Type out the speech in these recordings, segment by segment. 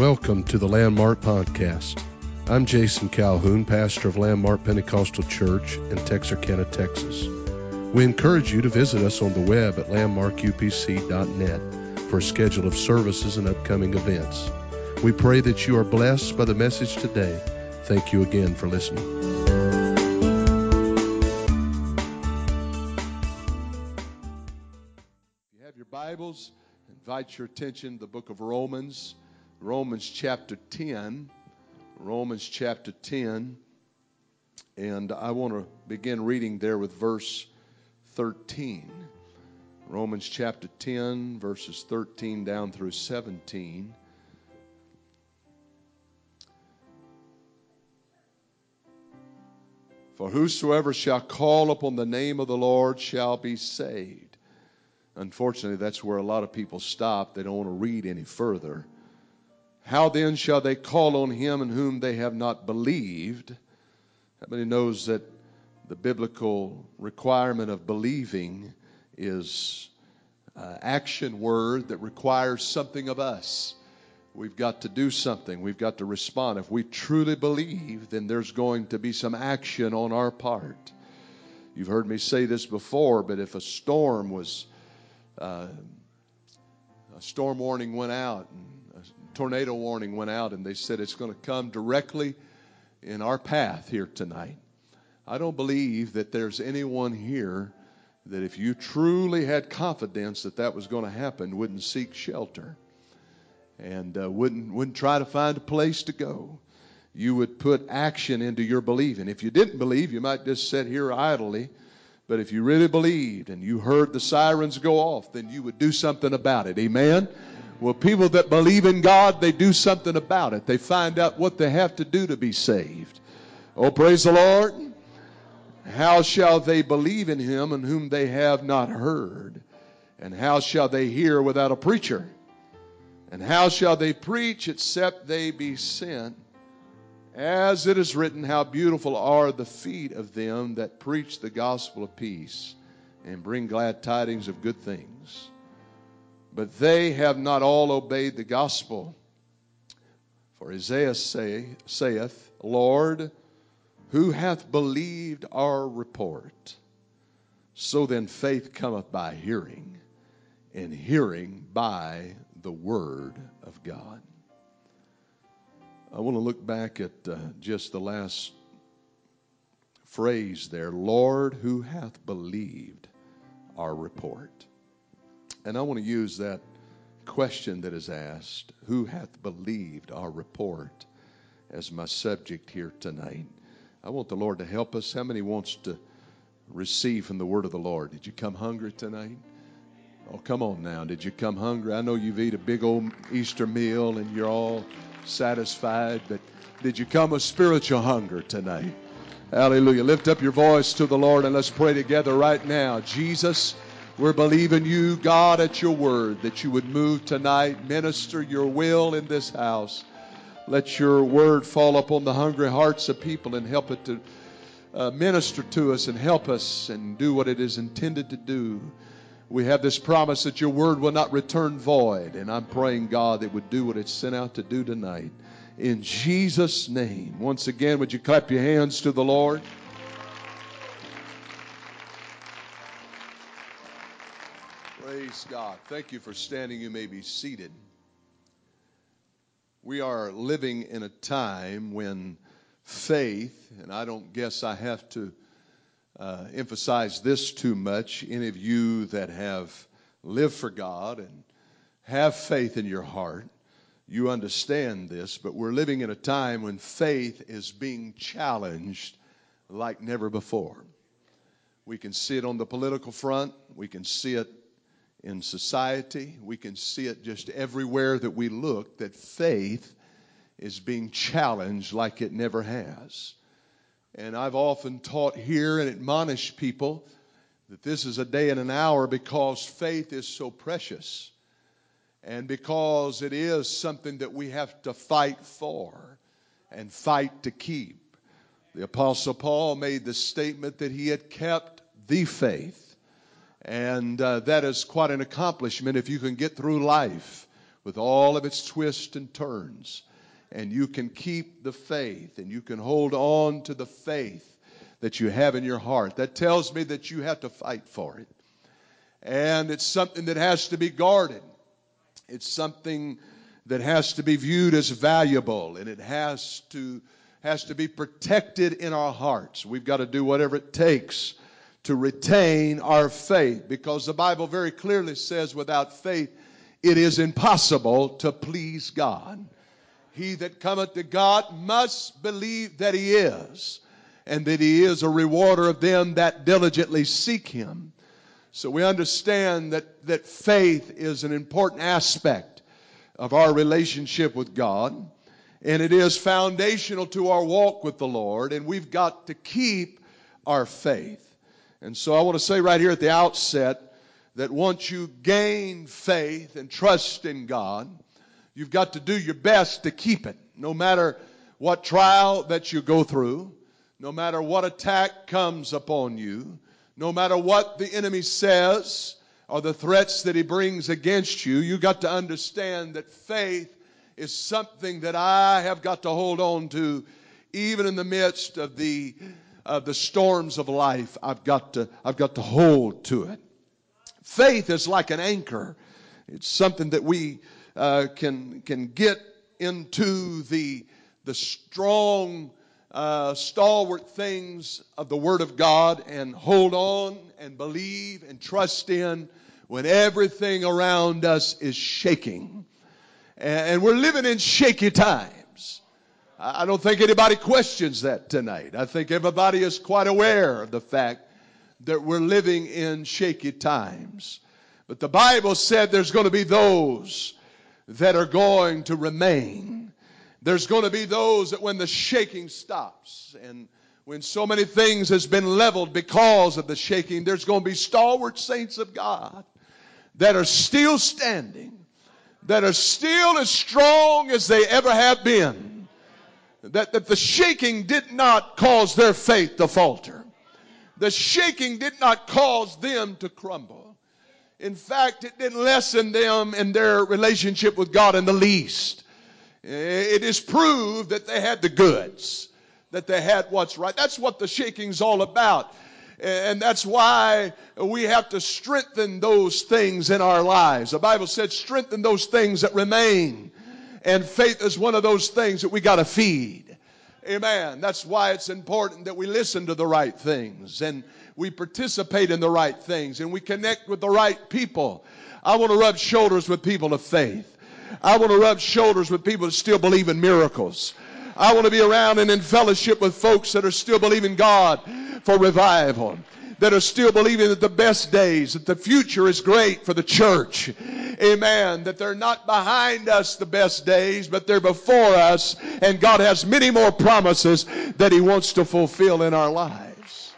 Welcome to the Landmark Podcast. I'm Jason Calhoun, pastor of Landmark Pentecostal Church in Texarkana, Texas. We encourage you to visit us on the web at landmarkupc.net for a schedule of services and upcoming events. We pray that you are blessed by the message today. Thank you again for listening. you have your Bibles, invite your attention to the book of Romans, Romans chapter 10. Romans chapter 10. And I want to begin reading there with verse 13. Romans chapter 10, verses 13 down through 17. For whosoever shall call upon the name of the Lord shall be saved. Unfortunately, that's where a lot of people stop. They don't want to read any further. How then shall they call on him in whom they have not believed? Many knows that the biblical requirement of believing is uh, action word that requires something of us. We've got to do something. We've got to respond. If we truly believe, then there's going to be some action on our part. You've heard me say this before, but if a storm was, uh, a storm warning went out and tornado warning went out and they said it's going to come directly in our path here tonight. I don't believe that there's anyone here that if you truly had confidence that that was going to happen wouldn't seek shelter and uh, wouldn't wouldn't try to find a place to go. You would put action into your believing. If you didn't believe, you might just sit here idly. But if you really believed and you heard the sirens go off, then you would do something about it. Amen. Well, people that believe in God, they do something about it. They find out what they have to do to be saved. Oh, praise the Lord. How shall they believe in him in whom they have not heard? And how shall they hear without a preacher? And how shall they preach except they be sent? As it is written, how beautiful are the feet of them that preach the gospel of peace and bring glad tidings of good things. But they have not all obeyed the gospel. For Isaiah say, saith, Lord, who hath believed our report? So then faith cometh by hearing, and hearing by the word of God. I want to look back at uh, just the last phrase there Lord, who hath believed our report? And I want to use that question that is asked Who hath believed our report as my subject here tonight? I want the Lord to help us. How many wants to receive from the word of the Lord? Did you come hungry tonight? Oh, come on now. Did you come hungry? I know you've eaten a big old Easter meal and you're all satisfied, but did you come with spiritual hunger tonight? Hallelujah. Lift up your voice to the Lord and let's pray together right now. Jesus, we're believing you, God, at your word, that you would move tonight, minister your will in this house. Let your word fall upon the hungry hearts of people and help it to uh, minister to us and help us and do what it is intended to do. We have this promise that your word will not return void, and I'm praying, God, that would do what it's sent out to do tonight. In Jesus' name. Once again, would you clap your hands to the Lord? Praise God. Thank you for standing. You may be seated. We are living in a time when faith, and I don't guess I have to uh, emphasize this too much. Any of you that have lived for God and have faith in your heart, you understand this, but we're living in a time when faith is being challenged like never before. We can see it on the political front, we can see it in society. We can see it just everywhere that we look that faith is being challenged like it never has. And I've often taught here and admonished people that this is a day and an hour because faith is so precious and because it is something that we have to fight for and fight to keep. The Apostle Paul made the statement that he had kept the faith. And uh, that is quite an accomplishment if you can get through life with all of its twists and turns. And you can keep the faith and you can hold on to the faith that you have in your heart. That tells me that you have to fight for it. And it's something that has to be guarded. It's something that has to be viewed as valuable and it has to has to be protected in our hearts. We've got to do whatever it takes to retain our faith because the Bible very clearly says without faith it is impossible to please God. He that cometh to God must believe that he is and that he is a rewarder of them that diligently seek him. So we understand that, that faith is an important aspect of our relationship with God. And it is foundational to our walk with the Lord. And we've got to keep our faith. And so I want to say right here at the outset that once you gain faith and trust in God, you've got to do your best to keep it. No matter what trial that you go through, no matter what attack comes upon you, no matter what the enemy says or the threats that he brings against you, you've got to understand that faith is something that I have got to hold on to even in the midst of the of the storms of life. I've got to I've got to hold to it. Faith is like an anchor. It's something that we uh, can can get into the the strong uh, stalwart things of the Word of God and hold on and believe and trust in when everything around us is shaking. And we're living in shaky times. I don't think anybody questions that tonight. I think everybody is quite aware of the fact that we're living in shaky times. But the Bible said there's going to be those that are going to remain. There's going to be those that when the shaking stops and when so many things has been leveled because of the shaking, there's going to be stalwart saints of God that are still standing that are still as strong as they ever have been. That, that the shaking did not cause their faith to falter. The shaking did not cause them to crumble. In fact, it didn't lessen them in their relationship with God in the least. Eh, it is proved that they had the goods, that they had what's right. That's what the shaking's all about. And that's why we have to strengthen those things in our lives. The Bible said, strengthen those things that remain. And faith is one of those things that we got to feed. Amen. That's why it's important that we listen to the right things and we participate in the right things and we connect with the right people. I want to rub shoulders with people of faith. I want to rub shoulders with people that still believe in miracles. I want to be around and in fellowship with folks that are still believing God for revival that are still believing that the best days, that the future is great for the church. Amen. That they're not behind us the best days, but they're before us, and God has many more promises that He wants to fulfill in our lives.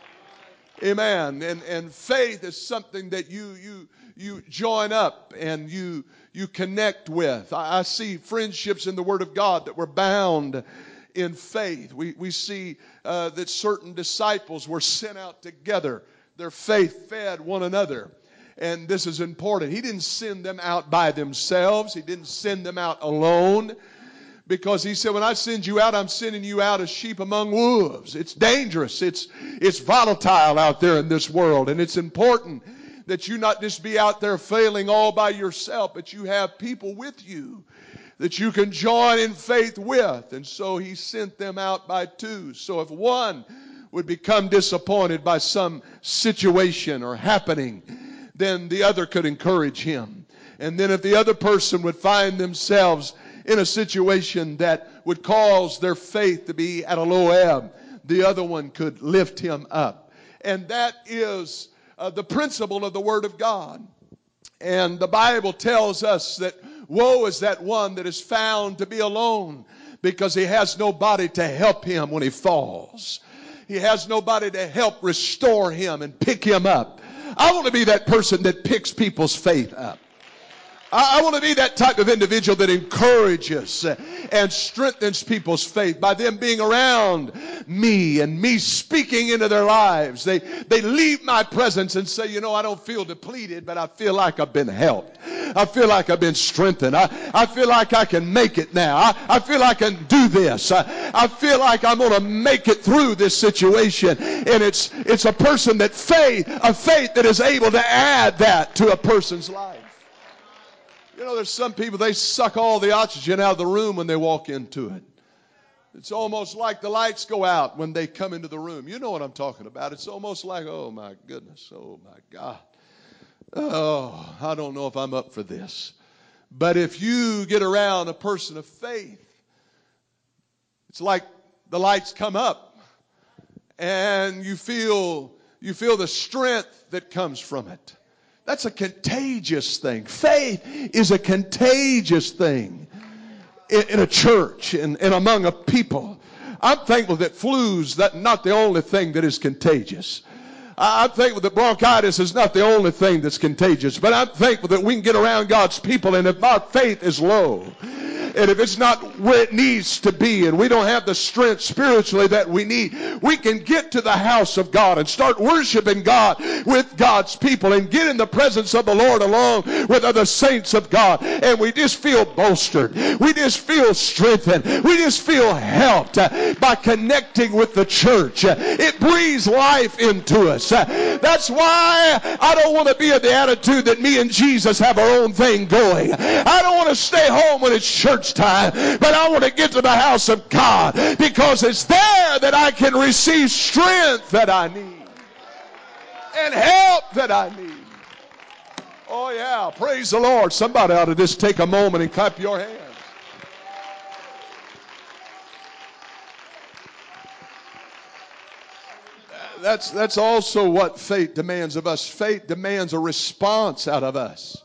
Amen. And and faith is something that you you you join up and you you connect with. I, I see friendships in the Word of God that were bound in faith. We, we see uh, that certain disciples were sent out together. Their faith fed one another. And this is important. He didn't send them out by themselves, He didn't send them out alone. Because he said, when I send you out, I'm sending you out as sheep among wolves. It's dangerous. It's, it's volatile out there in this world. And it's important that you not just be out there failing all by yourself, but you have people with you that you can join in faith with. And so he sent them out by two. So if one would become disappointed by some situation or happening, then the other could encourage him. And then if the other person would find themselves in a situation that would cause their faith to be at a low ebb, the other one could lift him up. And that is uh, the principle of the Word of God. And the Bible tells us that Woe is that one that is found to be alone because he has nobody to help him when he falls. He has nobody to help restore him and pick him up. I want to be that person that picks people's faith up. I, I want to be that type of individual that encourages and strengthens people's faith by them being around me and me speaking into their lives. They, they leave my presence and say, you know, I don't feel depleted, but I feel like I've been helped. I feel like I've been strengthened. I, I feel like I can make it now. I, I feel like I can do this. I, I feel like I'm going to make it through this situation. And it's, it's a person that faith, a faith that is able to add that to a person's life. You know, there's some people, they suck all the oxygen out of the room when they walk into it. It's almost like the lights go out when they come into the room. You know what I'm talking about. It's almost like, oh my goodness, oh my God. Oh, I don't know if I'm up for this. But if you get around a person of faith, it's like the lights come up and you feel you feel the strength that comes from it. That's a contagious thing. Faith is a contagious thing in, in a church and, and among a people. I'm thankful that flu's that not the only thing that is contagious. I'm thankful that bronchitis is not the only thing that's contagious, but I'm thankful that we can get around God's people, and if our faith is low, and if it's not where it needs to be and we don't have the strength spiritually that we need, we can get to the house of God and start worshiping God with God's people and get in the presence of the Lord along with other saints of God. And we just feel bolstered. We just feel strengthened. We just feel helped by connecting with the church. It breathes life into us. That's why I don't want to be of the attitude that me and Jesus have our own thing going. I don't want to stay home when it's church time, but I want to get to the house of God because it's there that I can receive strength that I need and help that I need. Oh, yeah. Praise the Lord. Somebody ought to just take a moment and clap your hands. That's, that's also what faith demands of us. Faith demands a response out of us.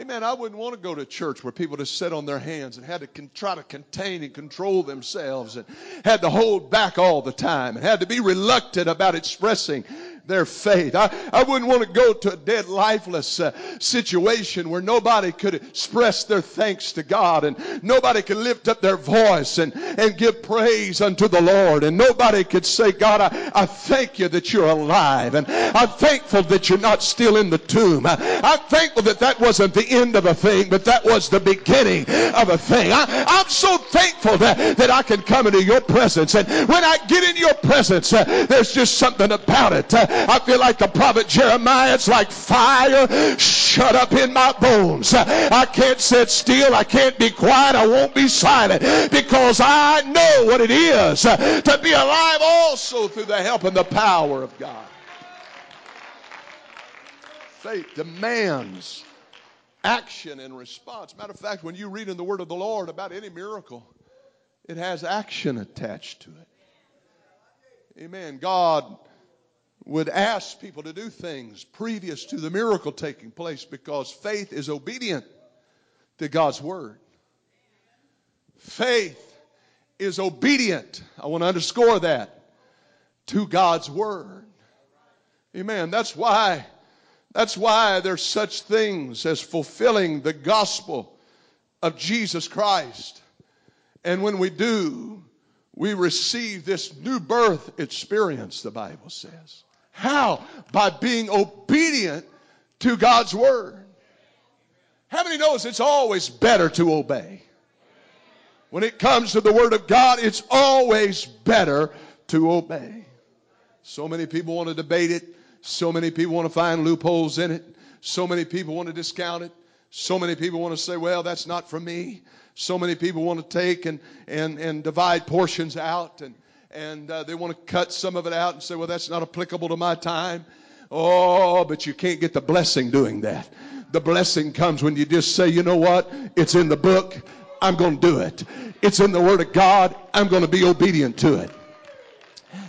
Amen. I wouldn't want to go to church where people just sat on their hands and had to con- try to contain and control themselves and had to hold back all the time and had to be reluctant about expressing their faith. I, I wouldn't want to go to a dead, lifeless uh, situation where nobody could express their thanks to God and nobody could lift up their voice and, and give praise unto the Lord and nobody could say, God, I, I thank you that you're alive and I'm thankful that you're not still in the tomb. I, I'm thankful that that wasn't the end of a thing, but that was the beginning of a thing. I, I'm so thankful that, that I can come into your presence and when I get in your presence, uh, there's just something about it. Uh, I feel like the prophet Jeremiah. It's like fire shut up in my bones. I can't sit still. I can't be quiet. I won't be silent because I know what it is to be alive also through the help and the power of God. Faith demands action and response. Matter of fact, when you read in the Word of the Lord about any miracle, it has action attached to it. Amen. God would ask people to do things previous to the miracle taking place because faith is obedient to God's word. Faith is obedient. I want to underscore that to God's word. Amen. That's why that's why there's such things as fulfilling the gospel of Jesus Christ. And when we do, we receive this new birth experience, the Bible says. How? By being obedient to God's word. How many knows it's always better to obey? When it comes to the word of God, it's always better to obey. So many people want to debate it. So many people want to find loopholes in it. So many people want to discount it. So many people want to say, well, that's not for me. So many people want to take and, and, and divide portions out and, and uh, they want to cut some of it out and say, well, that's not applicable to my time. Oh, but you can't get the blessing doing that. The blessing comes when you just say, you know what? It's in the book. I'm going to do it. It's in the Word of God. I'm going to be obedient to it.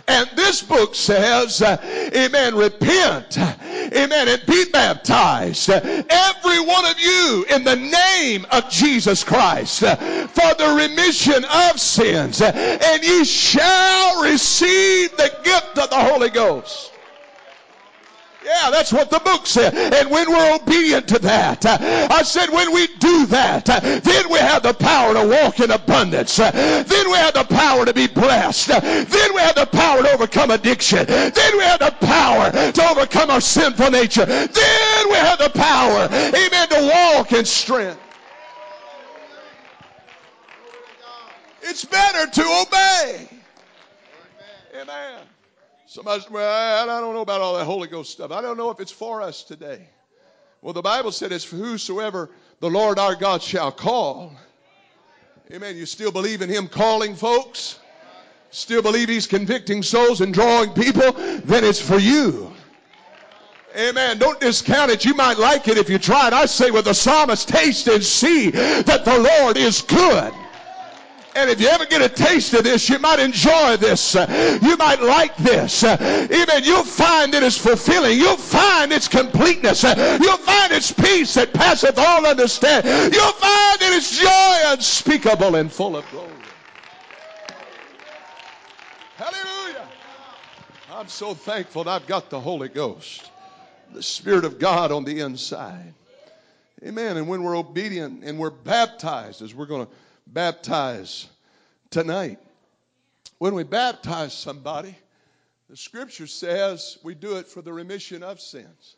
And this book says, uh, amen, repent, amen, and be baptized, every one of you, in the name of Jesus Christ, for the remission of sins, and ye shall receive the gift of the Holy Ghost. Yeah, that's what the book said. And when we're obedient to that, uh, I said when we do that, uh, then we have the power to walk in abundance. Uh, then we have the power to be blessed. Then we have the power to overcome addiction. Then we have the power to overcome our sinful nature. Then we have the power, amen, to walk in strength. It's better to obey. Amen. Somebody said, well, I don't know about all that Holy Ghost stuff. I don't know if it's for us today. Well, the Bible said it's for whosoever the Lord our God shall call. Amen. You still believe in Him calling folks? Still believe He's convicting souls and drawing people? Then it's for you. Amen. Don't discount it. You might like it if you try it. I say with the psalmist, taste and see that the Lord is good. And if you ever get a taste of this, you might enjoy this. Uh, you might like this. Uh, even you'll find it is fulfilling. You'll find its completeness. Uh, you'll find its peace that passeth all understanding. You'll find it is joy unspeakable and full of glory. Hallelujah. I'm so thankful that I've got the Holy Ghost, the Spirit of God on the inside. Amen. And when we're obedient and we're baptized, as we're going to baptize tonight. When we baptize somebody, the scripture says we do it for the remission of sins.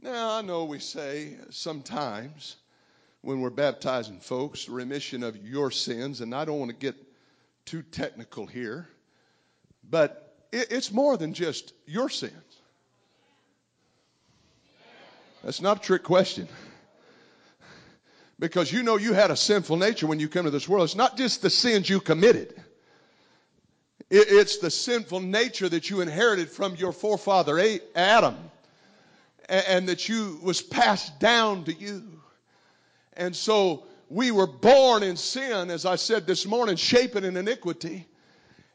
Now, I know we say sometimes when we're baptizing folks, remission of your sins, and I don't want to get too technical here, but it's more than just your sins. That's not a trick question because you know you had a sinful nature when you came to this world. It's not just the sins you committed. It's the sinful nature that you inherited from your forefather Adam and that you was passed down to you. And so we were born in sin, as I said this morning, shapen in iniquity.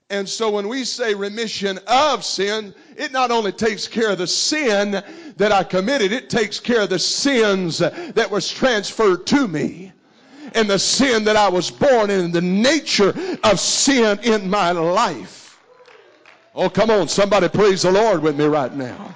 And so when we say remission of sin, it not only takes care of the sin that I committed, it takes care of the sins that was transferred to me. And the sin that I was born in, the nature of sin in my life. Oh, come on, somebody praise the Lord with me right now.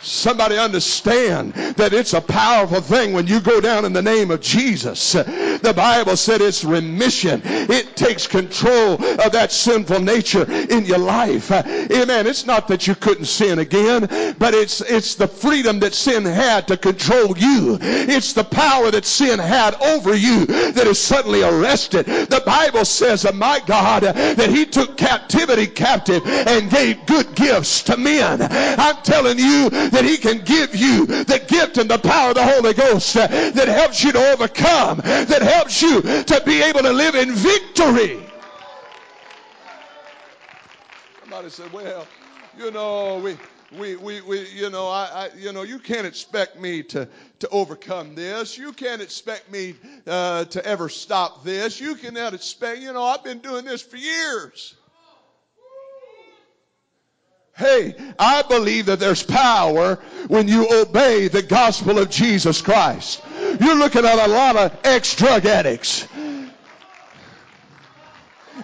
Somebody understand that it's a powerful thing when you go down in the name of Jesus. The Bible said it's remission. It takes control of that sinful nature in your life. Amen. It's not that you couldn't sin again, but it's, it's the freedom that sin had to control you. It's the power that sin had over you that is suddenly arrested. The Bible says, oh my God, that he took captivity captive and gave good gifts to men. I'm telling you, that He can give you the gift and the power of the Holy Ghost that helps you to overcome, that helps you to be able to live in victory. Somebody said, well, you know, we, we, we, we you know, I, I, you know, you can't expect me to, to overcome this. You can't expect me uh, to ever stop this. You cannot expect, you know, I've been doing this for years. Hey, I believe that there's power when you obey the gospel of Jesus Christ. You're looking at a lot of ex-drug addicts,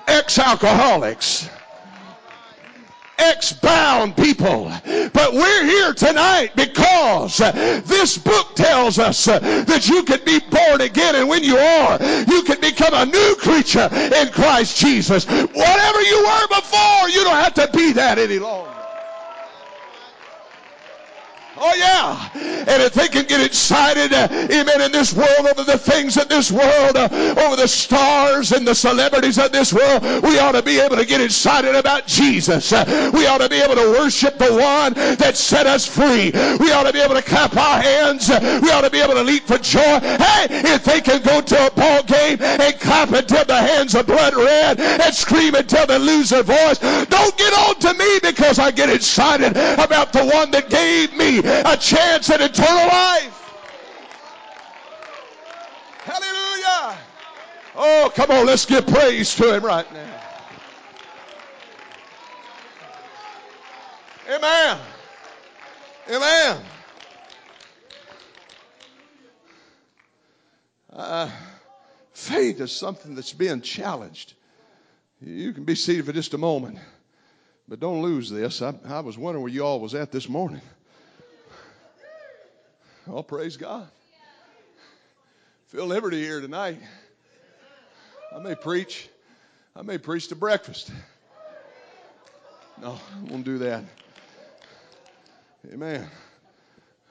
ex-alcoholics, ex-bound people. But we're here tonight because this book tells us that you can be born again and when you are, you can become a new creature in Christ Jesus. Whatever you were before, you don't have to be that any longer. Oh, yeah. And if they can get excited, uh, amen, in this world over the things of this world, uh, over the stars and the celebrities of this world, we ought to be able to get excited about Jesus. Uh, we ought to be able to worship the one that set us free. We ought to be able to clap our hands. We ought to be able to leap for joy. Hey, if they can go to a ball game and clap until the hands are blood red and scream until they lose their voice, don't get on to me because I get excited about the one that gave me a chance at eternal life. Hallelujah. Oh, come on, let's give praise to him right now. Amen. Amen. Uh, faith is something that's being challenged. You can be seated for just a moment, but don't lose this. I, I was wondering where you all was at this morning. Oh, praise God. Feel liberty here tonight. I may preach. I may preach to breakfast. No, I won't do that. Amen.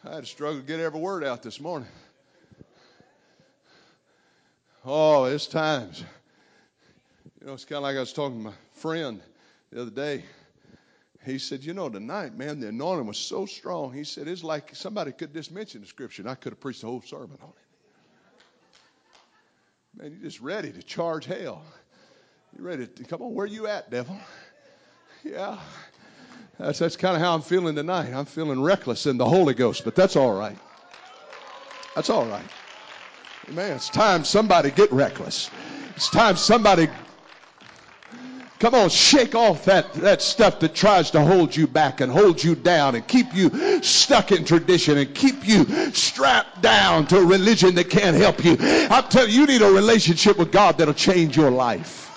I had to struggle to get every word out this morning. Oh, it's times. You know, it's kind of like I was talking to my friend the other day. He said, You know, tonight, man, the anointing was so strong. He said, It's like somebody could just mention the scripture and I could have preached the whole sermon on it. Man, you're just ready to charge hell. You're ready to come on, where you at, devil? Yeah. That's, that's kind of how I'm feeling tonight. I'm feeling reckless in the Holy Ghost, but that's all right. That's all right. Man, it's time somebody get reckless. It's time somebody Come on, shake off that, that stuff that tries to hold you back and hold you down and keep you stuck in tradition and keep you strapped down to a religion that can't help you. I'm telling you, you need a relationship with God that'll change your life.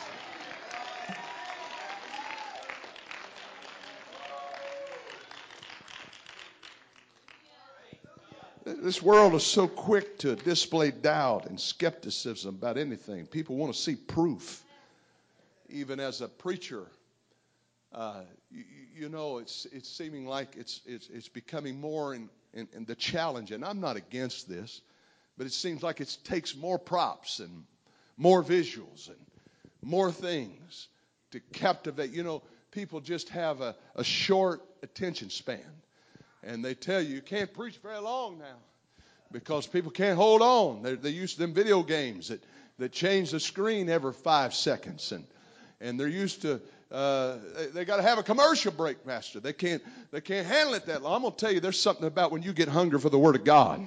This world is so quick to display doubt and skepticism about anything. People want to see proof. Even as a preacher, uh, you, you, know, it's, it's seeming like it's, it's, it's becoming more in, in, in, the challenge. And I'm not against this, but it seems like it takes more props and more visuals and more things to captivate. You know, people just have a, a short attention span. And they tell you, you can't preach very long now because people can't hold on. They're, they're used to them video games that, that change the screen every five seconds. And, and they're used to, uh, they, they got to have a commercial break, Master. They can't, they can't handle it that long. I'm to tell you, there's something about when you get hunger for the Word of God.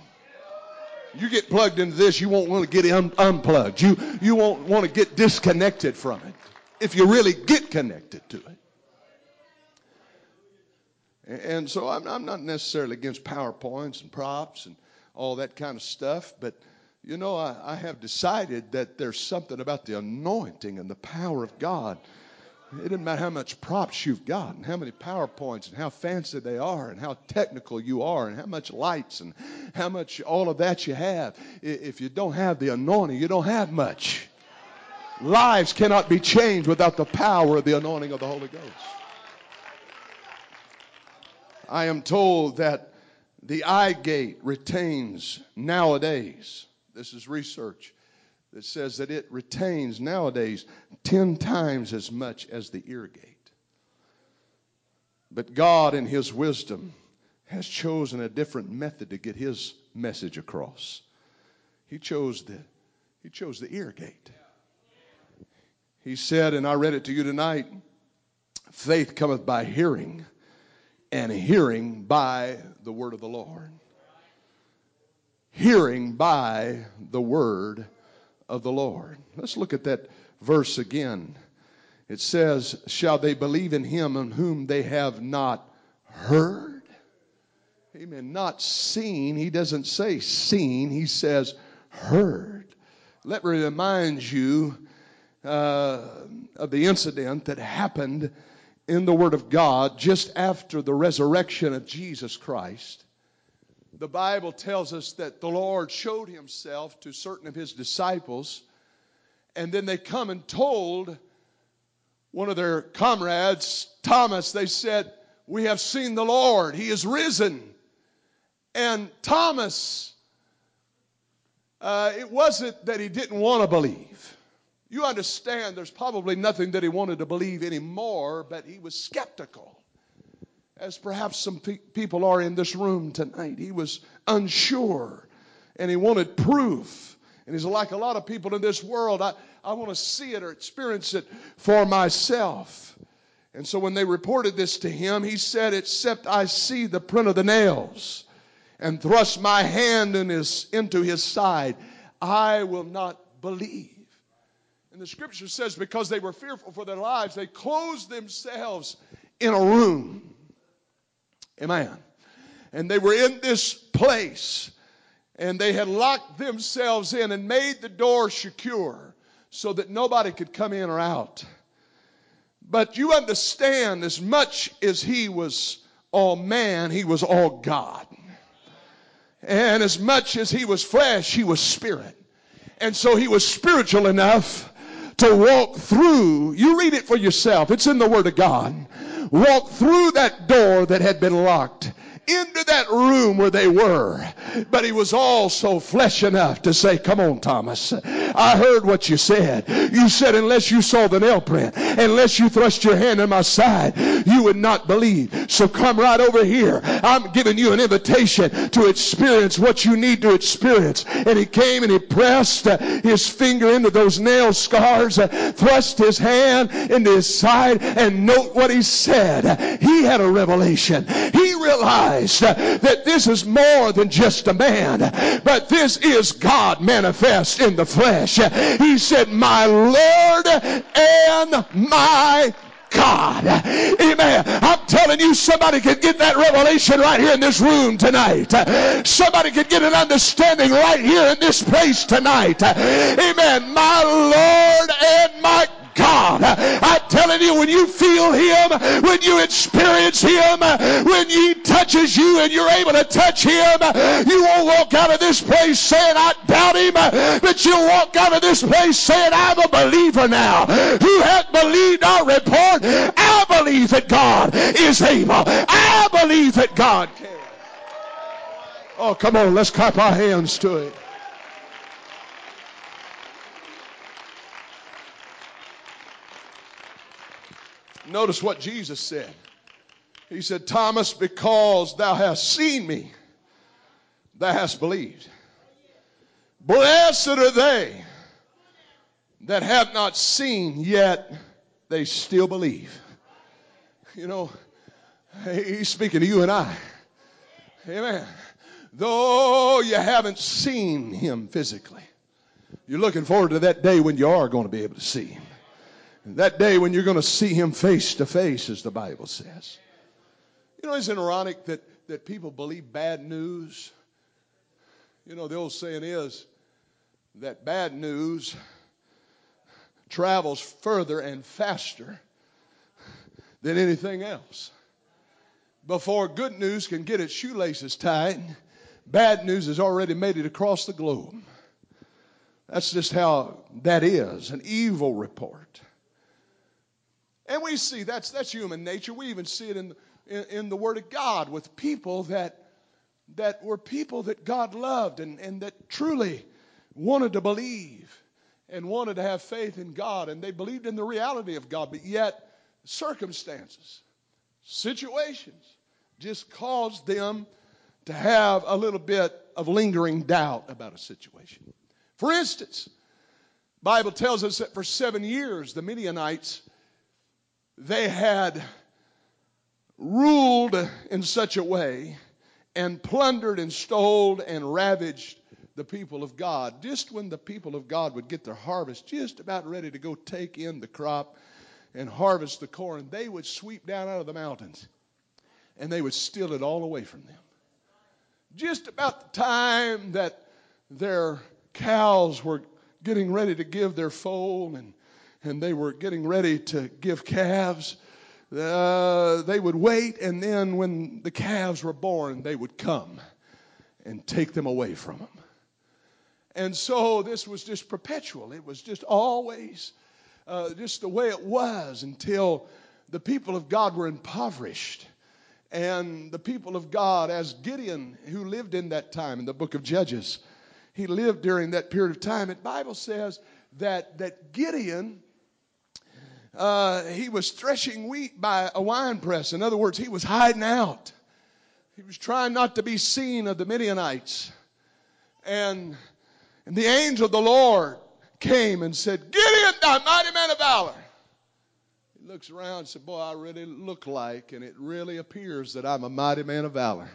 You get plugged into this, you won't want to get un- unplugged. You, you won't want to get disconnected from it if you really get connected to it. And so I'm, I'm not necessarily against PowerPoints and props and all that kind of stuff. But, you know, I, I have decided that there's something about the anointing and the power of God. It doesn't matter how much props you've got and how many PowerPoints and how fancy they are and how technical you are and how much lights and how much all of that you have. If you don't have the anointing, you don't have much. Lives cannot be changed without the power of the anointing of the Holy Ghost. I am told that the eye gate retains nowadays, this is research that says that it retains nowadays 10 times as much as the ear gate. But God, in His wisdom, has chosen a different method to get His message across. He chose the, he chose the ear gate. He said, and I read it to you tonight faith cometh by hearing and hearing by the word of the Lord. Hearing by the word of the Lord. Let's look at that verse again. It says, Shall they believe in him on whom they have not heard? Amen. Not seen. He doesn't say seen, he says heard. Let me remind you uh, of the incident that happened in the Word of God just after the resurrection of Jesus Christ, the Bible tells us that the Lord showed himself to certain of his disciples, and then they come and told one of their comrades, Thomas, they said, We have seen the Lord, he is risen. And Thomas, uh, it wasn't that he didn't want to believe. You understand there's probably nothing that he wanted to believe anymore, but he was skeptical. As perhaps some pe- people are in this room tonight. He was unsure and he wanted proof. And he's like a lot of people in this world. I, I want to see it or experience it for myself. And so when they reported this to him, he said, Except I see the print of the nails and thrust my hand in his, into his side, I will not believe. And the scripture says, because they were fearful for their lives, they closed themselves in a room. Amen. And they were in this place, and they had locked themselves in and made the door secure so that nobody could come in or out. But you understand, as much as he was all man, he was all God. And as much as he was flesh, he was spirit. And so he was spiritual enough to walk through. You read it for yourself. It's in the Word of God. Walk through that door that had been locked into that room where they were. But he was also flesh enough to say, Come on, Thomas. I heard what you said. You said, unless you saw the nail print, unless you thrust your hand in my side, you would not believe. So come right over here. I'm giving you an invitation to experience what you need to experience. And he came and he pressed his finger into those nail scars, thrust his hand into his side, and note what he said. He had a revelation. He realized that this is more than just a man, but this is God manifest in the flesh. He said, My Lord and my God. Amen. I'm telling you, somebody could get that revelation right here in this room tonight. Somebody could get an understanding right here in this place tonight. Amen. My Lord and my God. I'm telling you, when you feel Him, when you experience Him, when He touches you and you're able to touch Him, you won't walk out of this place saying, I doubt Him, but you'll walk out of this place saying, I'm a believer now. Who hath believed our report? I believe that God is able. I believe that God can. Oh, come on, let's clap our hands to it. Notice what Jesus said. He said, Thomas, because thou hast seen me, thou hast believed. Blessed are they that have not seen, yet they still believe. You know, he's speaking to you and I. Amen. Though you haven't seen him physically, you're looking forward to that day when you are going to be able to see him. That day when you're going to see him face to face, as the Bible says. You know, isn't it ironic that, that people believe bad news? You know, the old saying is that bad news travels further and faster than anything else. Before good news can get its shoelaces tied, bad news has already made it across the globe. That's just how that is an evil report. And we see that's, that's human nature. We even see it in, in, in, the Word of God with people that, that were people that God loved and, and that truly wanted to believe and wanted to have faith in God. And they believed in the reality of God, but yet circumstances, situations just caused them to have a little bit of lingering doubt about a situation. For instance, Bible tells us that for seven years the Midianites they had ruled in such a way and plundered and stole and ravaged the people of God. Just when the people of God would get their harvest just about ready to go take in the crop and harvest the corn, they would sweep down out of the mountains and they would steal it all away from them. Just about the time that their cows were getting ready to give their foal and and they were getting ready to give calves, uh, they would wait, and then when the calves were born, they would come and take them away from them. And so this was just perpetual. It was just always uh, just the way it was until the people of God were impoverished. And the people of God, as Gideon, who lived in that time in the book of Judges, he lived during that period of time. And Bible says that, that Gideon uh, he was threshing wheat by a wine press. In other words, he was hiding out. He was trying not to be seen of the Midianites. And, and the angel of the Lord came and said, Gideon, thou mighty man of valor. He looks around and said, Boy, I really look like, and it really appears that I'm a mighty man of valor.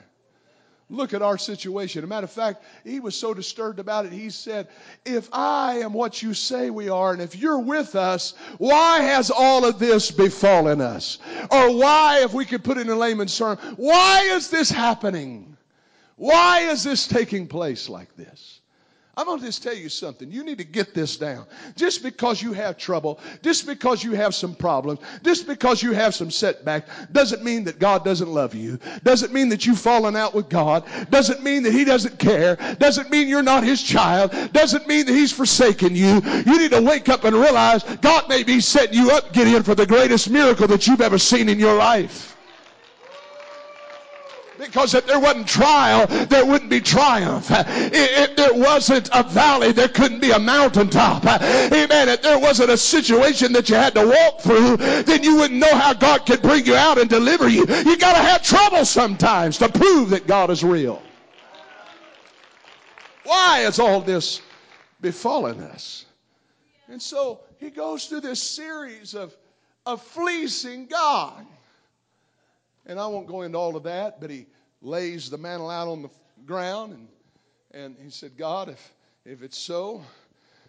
Look at our situation. As a matter of fact, he was so disturbed about it, he said, If I am what you say we are, and if you're with us, why has all of this befallen us? Or why, if we could put it in a layman's term, why is this happening? Why is this taking place like this? I'm going to just tell you something. You need to get this down. Just because you have trouble, just because you have some problems, just because you have some setbacks, doesn't mean that God doesn't love you. Doesn't mean that you've fallen out with God. Doesn't mean that He doesn't care. Doesn't mean you're not His child. Doesn't mean that He's forsaken you. You need to wake up and realize God may be setting you up, Gideon, for the greatest miracle that you've ever seen in your life. Because if there wasn't trial, there wouldn't be triumph. If there wasn't a valley, there couldn't be a mountaintop. Amen. If there wasn't a situation that you had to walk through, then you wouldn't know how God could bring you out and deliver you. You got to have trouble sometimes to prove that God is real. Why is all this befalling us? And so he goes through this series of, of fleecing God. And I won't go into all of that, but he lays the mantle out on the ground and, and he said, God, if, if it's so,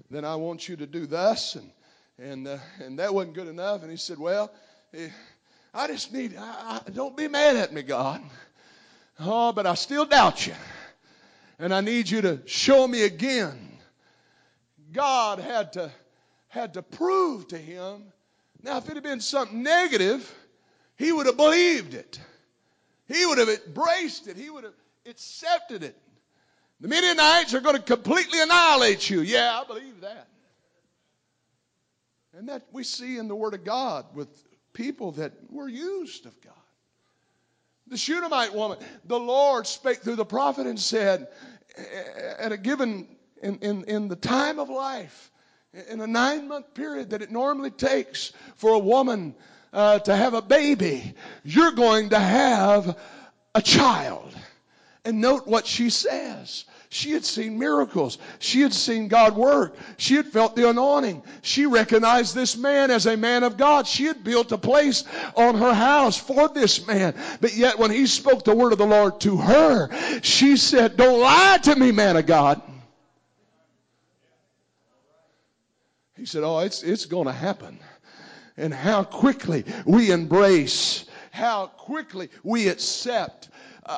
then I want you to do thus. And, and, uh, and that wasn't good enough. And he said, Well, eh, I just need, I, I, don't be mad at me, God. Oh, but I still doubt you. And I need you to show me again. God had to, had to prove to him. Now, if it had been something negative, he would have believed it. He would have embraced it. He would have accepted it. The Midianites are going to completely annihilate you. Yeah, I believe that. And that we see in the Word of God with people that were used of God. The Shunammite woman, the Lord spake through the prophet and said, at a given, in, in, in the time of life, in a nine month period that it normally takes for a woman uh, to have a baby, you're going to have a child. And note what she says. She had seen miracles. She had seen God work. She had felt the anointing. She recognized this man as a man of God. She had built a place on her house for this man. But yet, when he spoke the word of the Lord to her, she said, Don't lie to me, man of God. He said, Oh, it's, it's going to happen and how quickly we embrace, how quickly we accept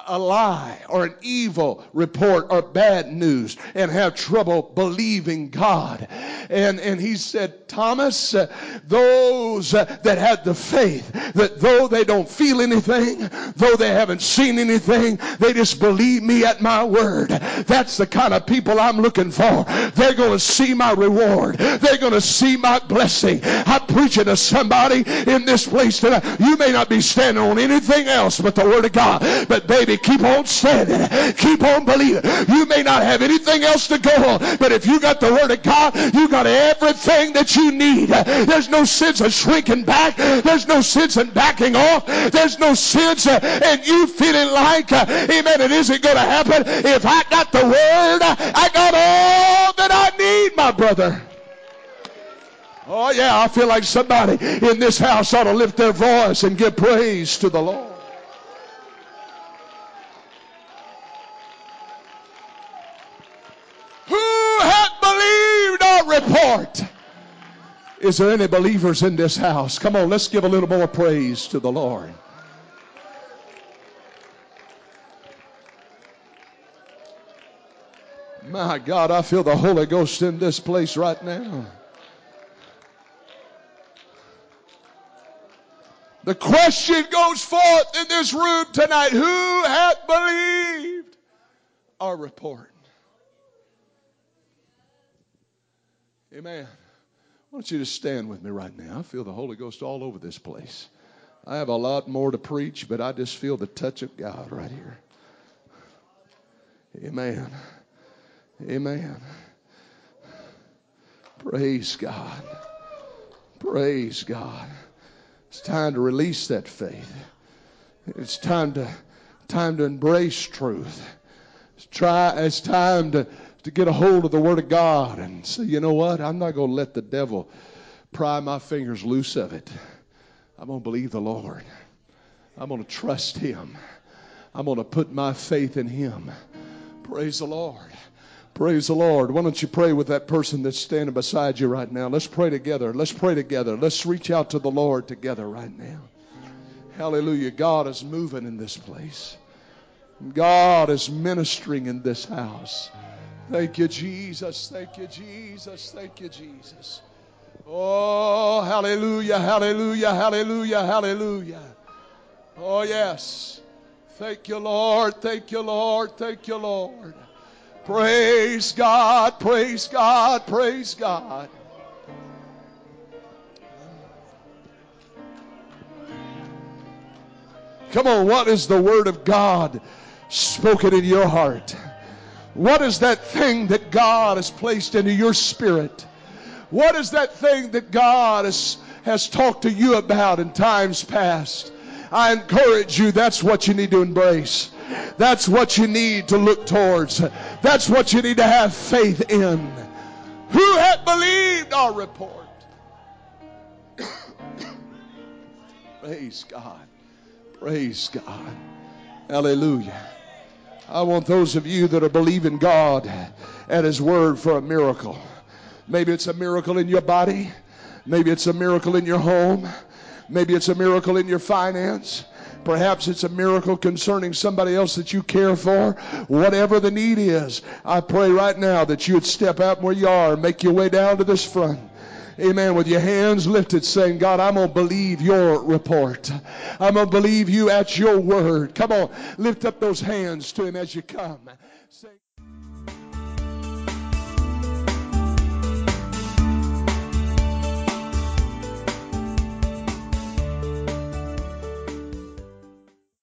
a lie or an evil report or bad news and have trouble believing God. And, and he said, Thomas, uh, those uh, that had the faith, that though they don't feel anything, though they haven't seen anything, they just believe me at my word. That's the kind of people I'm looking for. They're going to see my reward. They're going to see my blessing. I'm preaching to somebody in this place tonight. You may not be standing on anything else but the word of God, but baby, keep on standing. Keep on believing. You may not have anything else to go on, but if you got the word of God, you got everything that you need. There's no sense of shrinking back. There's no sense in backing off. There's no sense in you feeling like, uh, amen, it isn't going to happen. If I got the word, I got all that I need, my brother. Oh, yeah, I feel like somebody in this house ought to lift their voice and give praise to the Lord. Report. Is there any believers in this house? Come on, let's give a little more praise to the Lord. My God, I feel the Holy Ghost in this place right now. The question goes forth in this room tonight Who hath believed our report? Amen. Why don't you just stand with me right now? I feel the Holy Ghost all over this place. I have a lot more to preach, but I just feel the touch of God right here. Amen. Amen. Praise God. Praise God. It's time to release that faith. It's time to time to embrace truth. It's try it's time to to get a hold of the Word of God and say, you know what? I'm not going to let the devil pry my fingers loose of it. I'm going to believe the Lord. I'm going to trust Him. I'm going to put my faith in Him. Praise the Lord. Praise the Lord. Why don't you pray with that person that's standing beside you right now? Let's pray together. Let's pray together. Let's reach out to the Lord together right now. Hallelujah. God is moving in this place. God is ministering in this house. Thank you, Jesus. Thank you, Jesus. Thank you, Jesus. Oh, hallelujah, hallelujah, hallelujah, hallelujah. Oh, yes. Thank you, Lord. Thank you, Lord. Thank you, Lord. Praise God. Praise God. Praise God. Come on, what is the Word of God spoken in your heart? What is that thing that God has placed into your spirit? What is that thing that God has, has talked to you about in times past? I encourage you, that's what you need to embrace. That's what you need to look towards. That's what you need to have faith in. Who had believed our report? Praise God. Praise God. Hallelujah. I want those of you that are believing God at His Word for a miracle. Maybe it's a miracle in your body. Maybe it's a miracle in your home. Maybe it's a miracle in your finance. Perhaps it's a miracle concerning somebody else that you care for. Whatever the need is, I pray right now that you would step out where you are and make your way down to this front. Amen. With your hands lifted, saying, God, I'm going to believe your report. I'm going to believe you at your word. Come on, lift up those hands to Him as you come. Say,